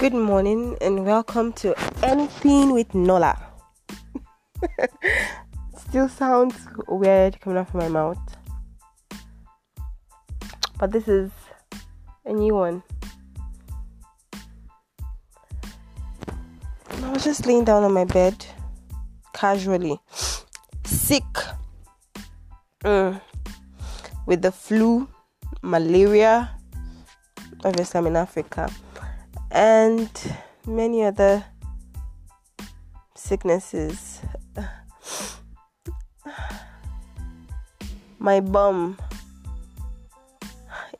Good morning and welcome to Anything with Nola. Still sounds weird coming out of my mouth, but this is a new one. I was just laying down on my bed casually, sick mm. with the flu, malaria. Obviously, I'm in Africa and many other sicknesses. My bum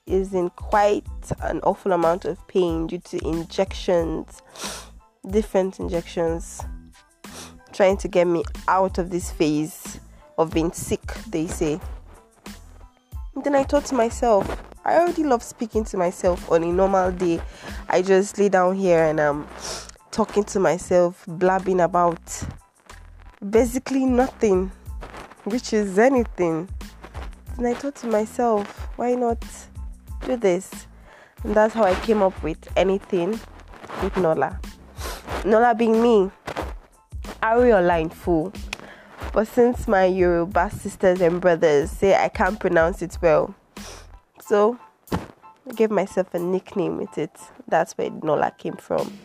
is in quite an awful amount of pain due to injections, different injections, trying to get me out of this phase of being sick, they say. And then I thought to myself, I already love speaking to myself on a normal day. I just lay down here and I'm talking to myself, blabbing about basically nothing, which is anything. And I thought to myself, why not do this? And that's how I came up with anything with Nola. Nola being me, Ariola in full. But since my Yoruba sisters and brothers say I can't pronounce it well, so I gave myself a nickname with it. That's where Nola came from.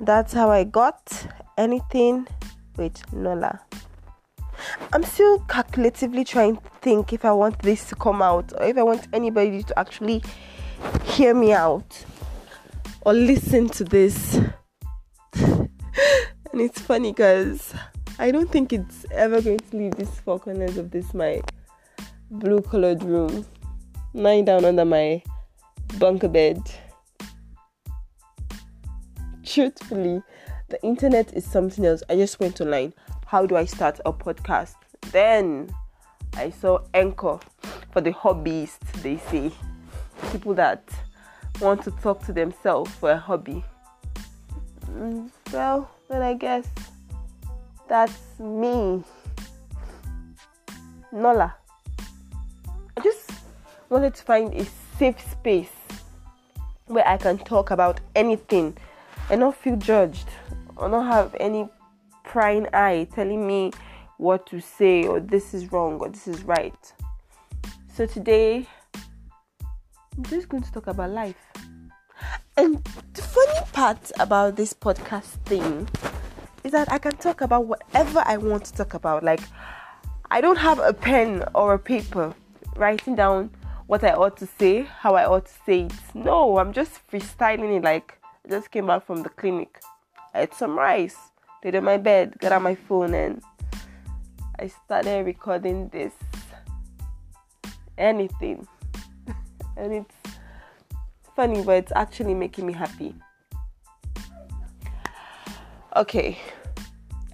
That's how I got anything with Nola. I'm still calculatively trying to think if I want this to come out or if I want anybody to actually hear me out or listen to this. and it's funny because I don't think it's ever going to leave these four corners of this my blue colored room lying down under my bunker bed. Truthfully, the internet is something else. I just went online. How do I start a podcast? Then I saw Anchor for the hobbyists, they say. People that want to talk to themselves for a hobby. Mm, well, then I guess that's me. Nola wanted to find a safe space where I can talk about anything and not feel judged or not have any prying eye telling me what to say or this is wrong or this is right. So today I'm just going to talk about life. And the funny part about this podcast thing is that I can talk about whatever I want to talk about. Like I don't have a pen or a paper writing down what I ought to say, how I ought to say it. No, I'm just freestyling it like I just came back from the clinic. I ate some rice, laid on my bed, got on my phone, and I started recording this. Anything. and it's funny, but it's actually making me happy. Okay,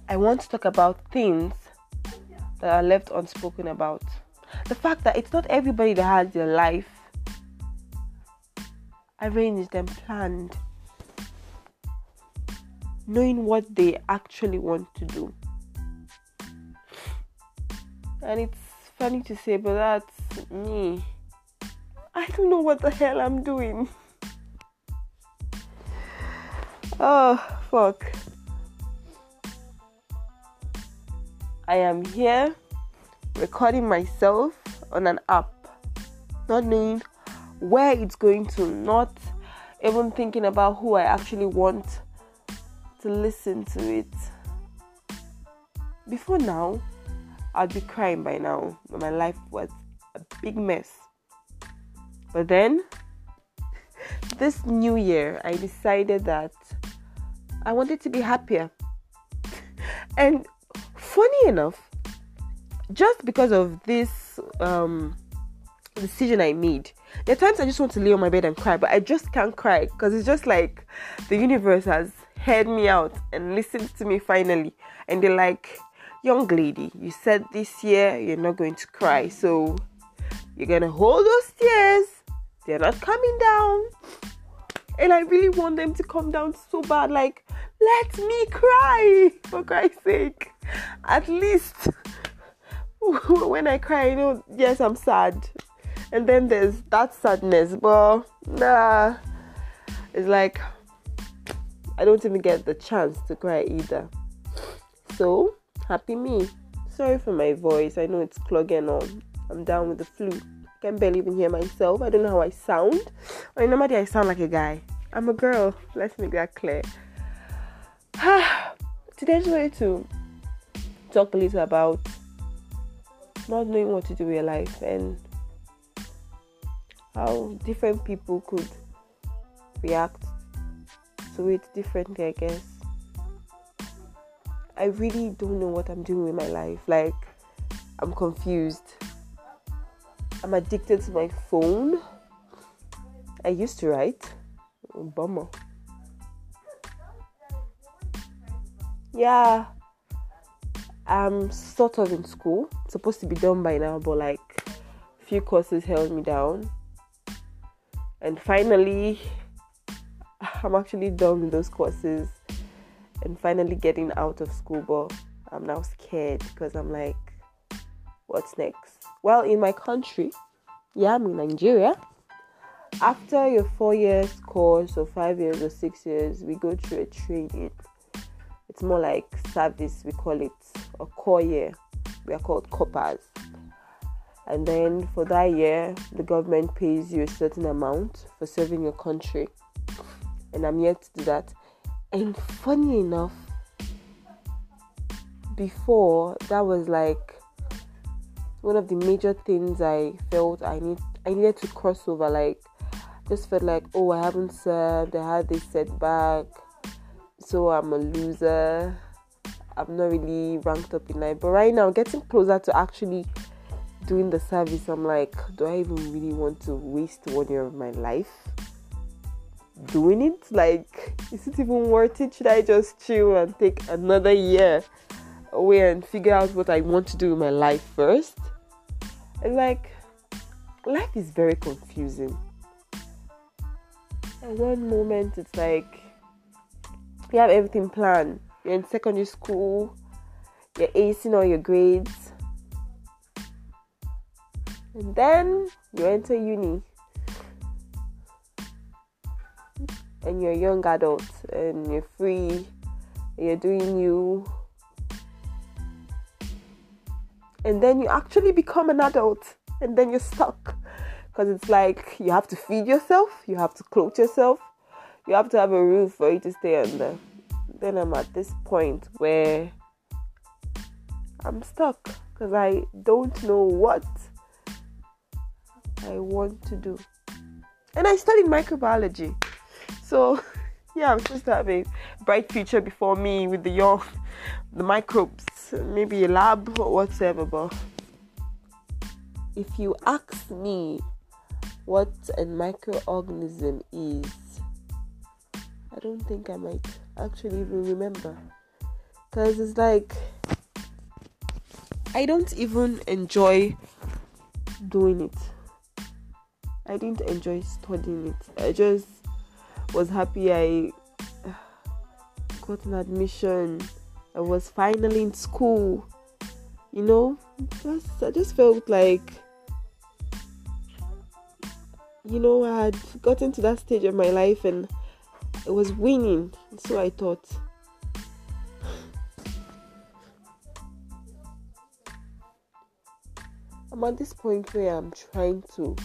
I want to talk about things that are left unspoken about the fact that it's not everybody that has their life arranged and planned, knowing what they actually want to do. And it's funny to say, but that's me. I don't know what the hell I'm doing. Oh, fuck. I am here recording myself on an app, not knowing where it's going to, not even thinking about who I actually want to listen to it. Before now, I'd be crying by now. My life was a big mess. But then, this new year, I decided that I wanted to be happier. and funny enough, just because of this um, decision I made, there are times I just want to lay on my bed and cry, but I just can't cry because it's just like the universe has heard me out and listened to me finally. And they're like, young lady, you said this year you're not going to cry, so you're gonna hold those tears, they're not coming down. And I really want them to come down so bad, like, let me cry for Christ's sake. At least when I cry, you know, yes, I'm sad. And then there's that sadness, but nah, it's like I don't even get the chance to cry either. So, happy me. Sorry for my voice. I know it's clogging on. I'm down with the flu. I can barely even hear myself. I don't know how I sound. I normally I sound like a guy. I'm a girl. Let's make that clear. Today I just wanted to talk a little about not knowing what to do with your life and how different people could react to it differently, I guess. I really don't know what I'm doing with my life. Like, I'm confused. I'm addicted to my phone. I used to write. Bummer. Yeah, I'm sort of in school. It's supposed to be done by now, but like a few courses held me down. And finally, I'm actually done with those courses and finally getting out of school. But I'm now scared because I'm like, what's next? Well, in my country, yeah, I'm in Nigeria. After your four years course or five years or six years, we go through a training. It's more like service, we call it a core year. We are called corpers. And then for that year, the government pays you a certain amount for serving your country. And I'm yet to do that. And funny enough, before that was like one of the major things I felt I need I needed to cross over. Like just felt like oh I haven't served, I had this setback, so I'm a loser. I'm not really ranked up in life. But right now, getting closer to actually doing the service, I'm like, do I even really want to waste one year of my life doing it? Like, is it even worth it? Should I just chill and take another year away and figure out what I want to do in my life first? And like, life is very confusing. At one moment, it's like you have everything planned you're in secondary school, you're acing all your grades, and then you enter uni. And you're a young adult and you're free, you're doing you, and then you actually become an adult, and then you're stuck. Because it's like you have to feed yourself, you have to clothe yourself, you have to have a roof for you to stay under then I'm at this point where I'm stuck because I don't know what I want to do. And I studied microbiology. So, yeah, I'm supposed to have a bright future before me with the young, the microbes, maybe a lab or whatever. But if you ask me what a microorganism is, I don't think I might actually even remember. Because it's like, I don't even enjoy doing it. I didn't enjoy studying it. I just was happy I got an admission. I was finally in school. You know, just I just felt like you know I had gotten to that stage of my life and it was winning. So I thought. I'm at this point where I'm trying to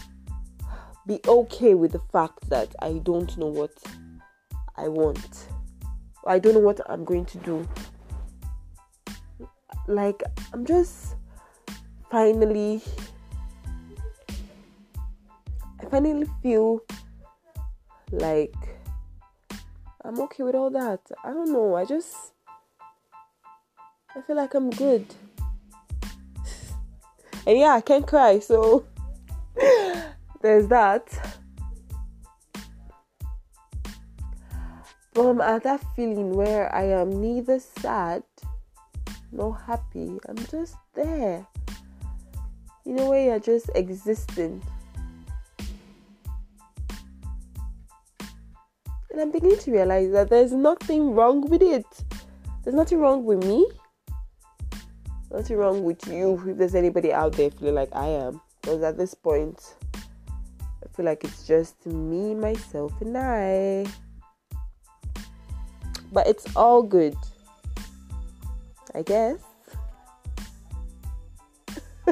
be okay with the fact that I don't know what I want. I don't know what I'm going to do. Like, I'm just finally, I finally feel like I'm okay with all that. I don't know. I just I feel like I'm good. and yeah, I can't cry, so there's that. But I'm at that feeling where I am neither sad nor happy. I'm just there. In a way, you're just existing. And I'm beginning to realize that there's nothing wrong with it. There's nothing wrong with me. Nothing wrong with you if there's anybody out there feeling like I am. Because at this point, I feel like it's just me, myself, and I. But it's all good. I guess.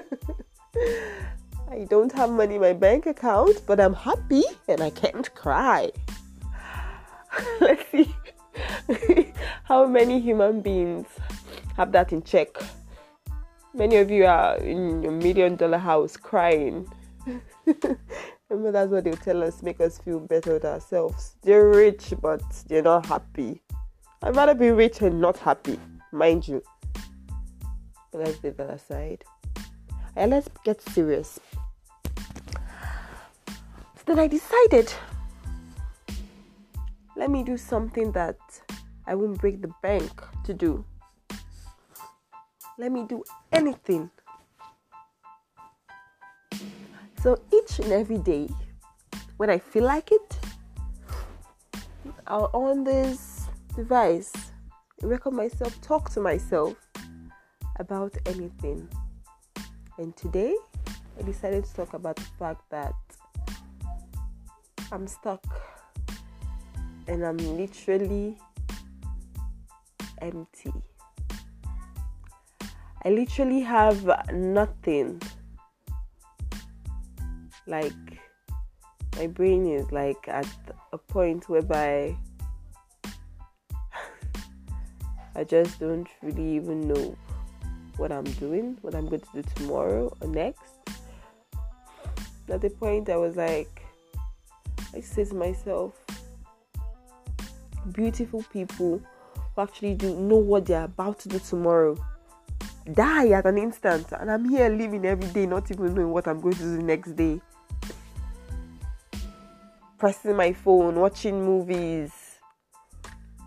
I don't have money in my bank account, but I'm happy and I can't cry. Let's see how many human beings have that in check. Many of you are in your million dollar house crying. Remember, that's what they'll tell us, make us feel better with ourselves. They're rich, but they're not happy. I'd rather be rich and not happy, mind you. But let's leave that aside. And let's get serious. So then I decided let me do something that I won't break the bank to do. Let me do anything. So each and every day, when I feel like it, I'll on this device record myself, talk to myself about anything. And today, I decided to talk about the fact that I'm stuck and I'm literally empty. I literally have nothing. Like, my brain is like at a point whereby I just don't really even know what I'm doing, what I'm going to do tomorrow or next. At the point, I was like, I say to myself, beautiful people who actually do know what they're about to do tomorrow die at an instant, and I'm here living every day, not even knowing what I'm going to do the next day. Pressing my phone, watching movies,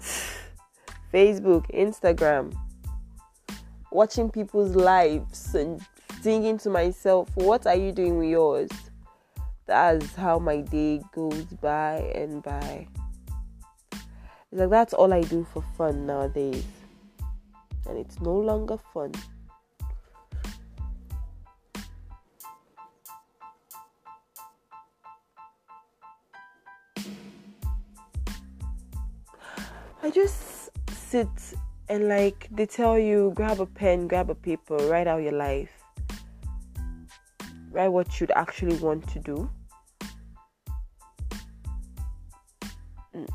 Facebook, Instagram, watching people's lives, and thinking to myself, what are you doing with yours? That's how my day goes by and by. It's like that's all I do for fun nowadays. And it's no longer fun. I just sit and like they tell you grab a pen, grab a paper, write out your life. Write what you'd actually want to do.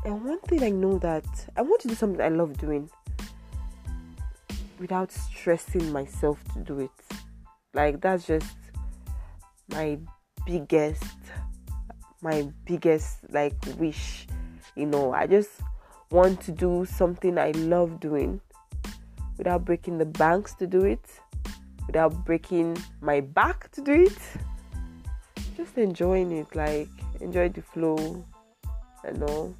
And one thing I know that I want to do something I love doing without stressing myself to do it. Like that's just my biggest my biggest like wish. You know, I just want to do something I love doing without breaking the banks to do it, without breaking my back to do it. Just enjoying it, like enjoy the flow and all.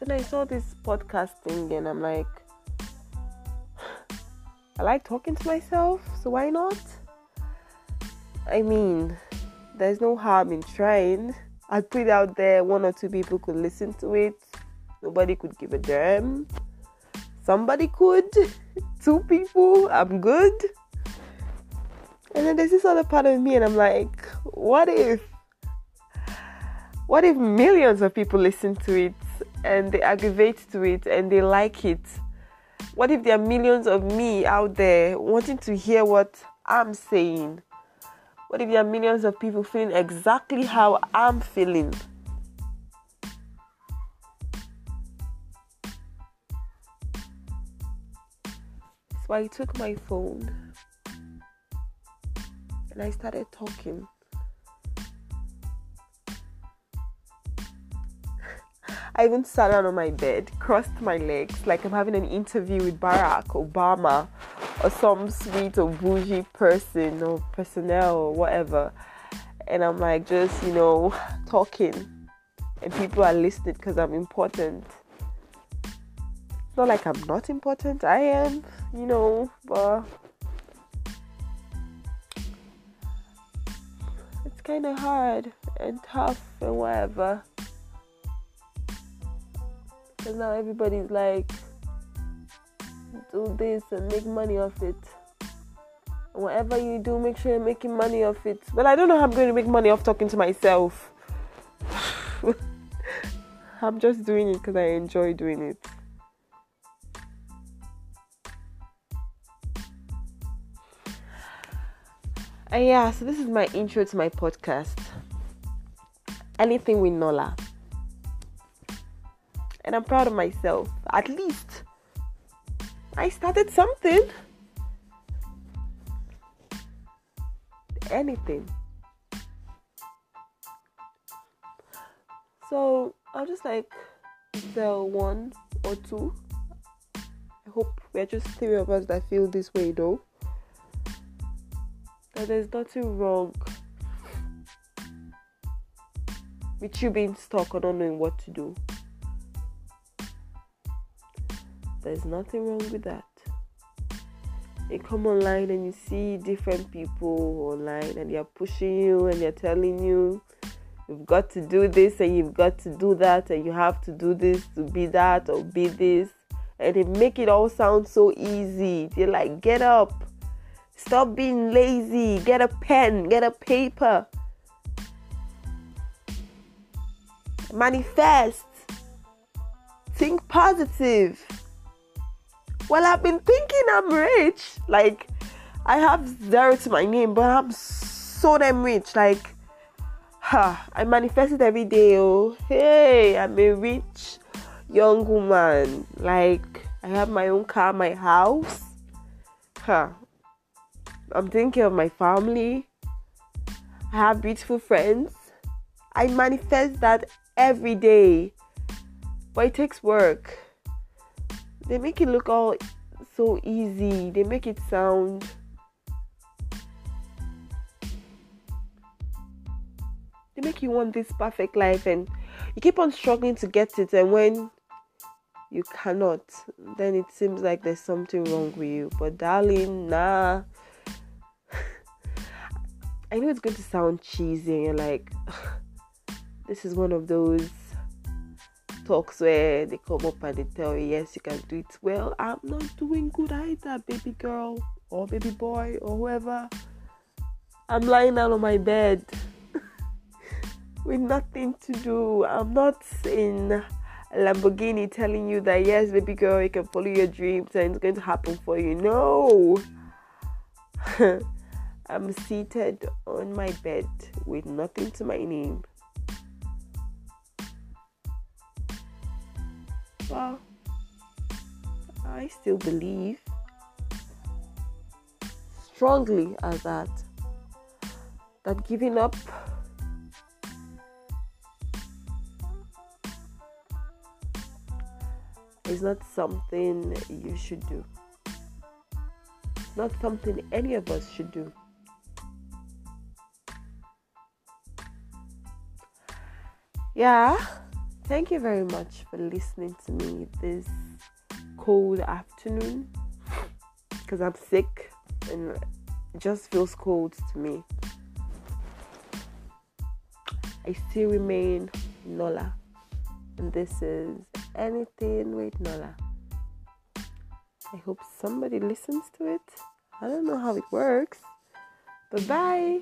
Then I saw this podcast thing and I'm like, I like talking to myself, so why not? I mean, there's no harm in trying. I put it out there, one or two people could listen to it. Nobody could give a damn. Somebody could. two people, I'm good. And then there's this other part of me, and I'm like, what if? What if millions of people listen to it and they aggravate to it and they like it? What if there are millions of me out there wanting to hear what I'm saying? What if there are millions of people feeling exactly how I'm feeling? So I took my phone and I started talking. I even sat down on my bed, crossed my legs like I'm having an interview with Barack Obama or some sweet or bougie person or personnel or whatever. And I'm like just, you know, talking. And people are listening because I'm important. It's not like I'm not important, I am, you know, but it's kind of hard and tough and whatever. Now everybody's like, do this and make money off it. whatever you do, make sure you're making money off it. Well, I don't know how I'm going to make money off talking to myself. I'm just doing it because I enjoy doing it. And yeah, so this is my intro to my podcast. Anything with Nola. And I'm proud of myself. At least I started something. Anything. So I'll just like sell one or two. I hope we're just three of us that feel this way though that there's nothing wrong with you being stuck or not knowing what to do. There's nothing wrong with that. You come online and you see different people online and they're pushing you and they're telling you you've got to do this and you've got to do that and you have to do this to be that or be this and they make it all sound so easy. They're like, get up, Stop being lazy. Get a pen, get a paper. Manifest. Think positive. Well, I've been thinking I'm rich. Like, I have zero to my name, but I'm so damn rich. Like, huh, I manifest it every day. Oh, hey, I'm a rich young woman. Like, I have my own car, my house. Huh, I'm thinking of my family. I have beautiful friends. I manifest that every day. But it takes work. They make it look all so easy. They make it sound they make you want this perfect life and you keep on struggling to get it and when you cannot then it seems like there's something wrong with you but darling nah I know it's going to sound cheesy and you're like this is one of those talks where they come up and they tell you, yes, you can do it. Well, I'm not doing good either, baby girl or baby boy or whoever. I'm lying down on my bed with nothing to do. I'm not in Lamborghini telling you that, yes, baby girl, you can follow your dreams and it's going to happen for you. No. I'm seated on my bed with nothing to my name. Well, I still believe strongly as that that giving up is not something you should do. Not something any of us should do. yeah thank you very much for listening to me this cold afternoon. Because i'm sick and it just feels cold to me. I still remain nola. And this is anything with nola. I hope somebody listens to it. I don't know how it works but bye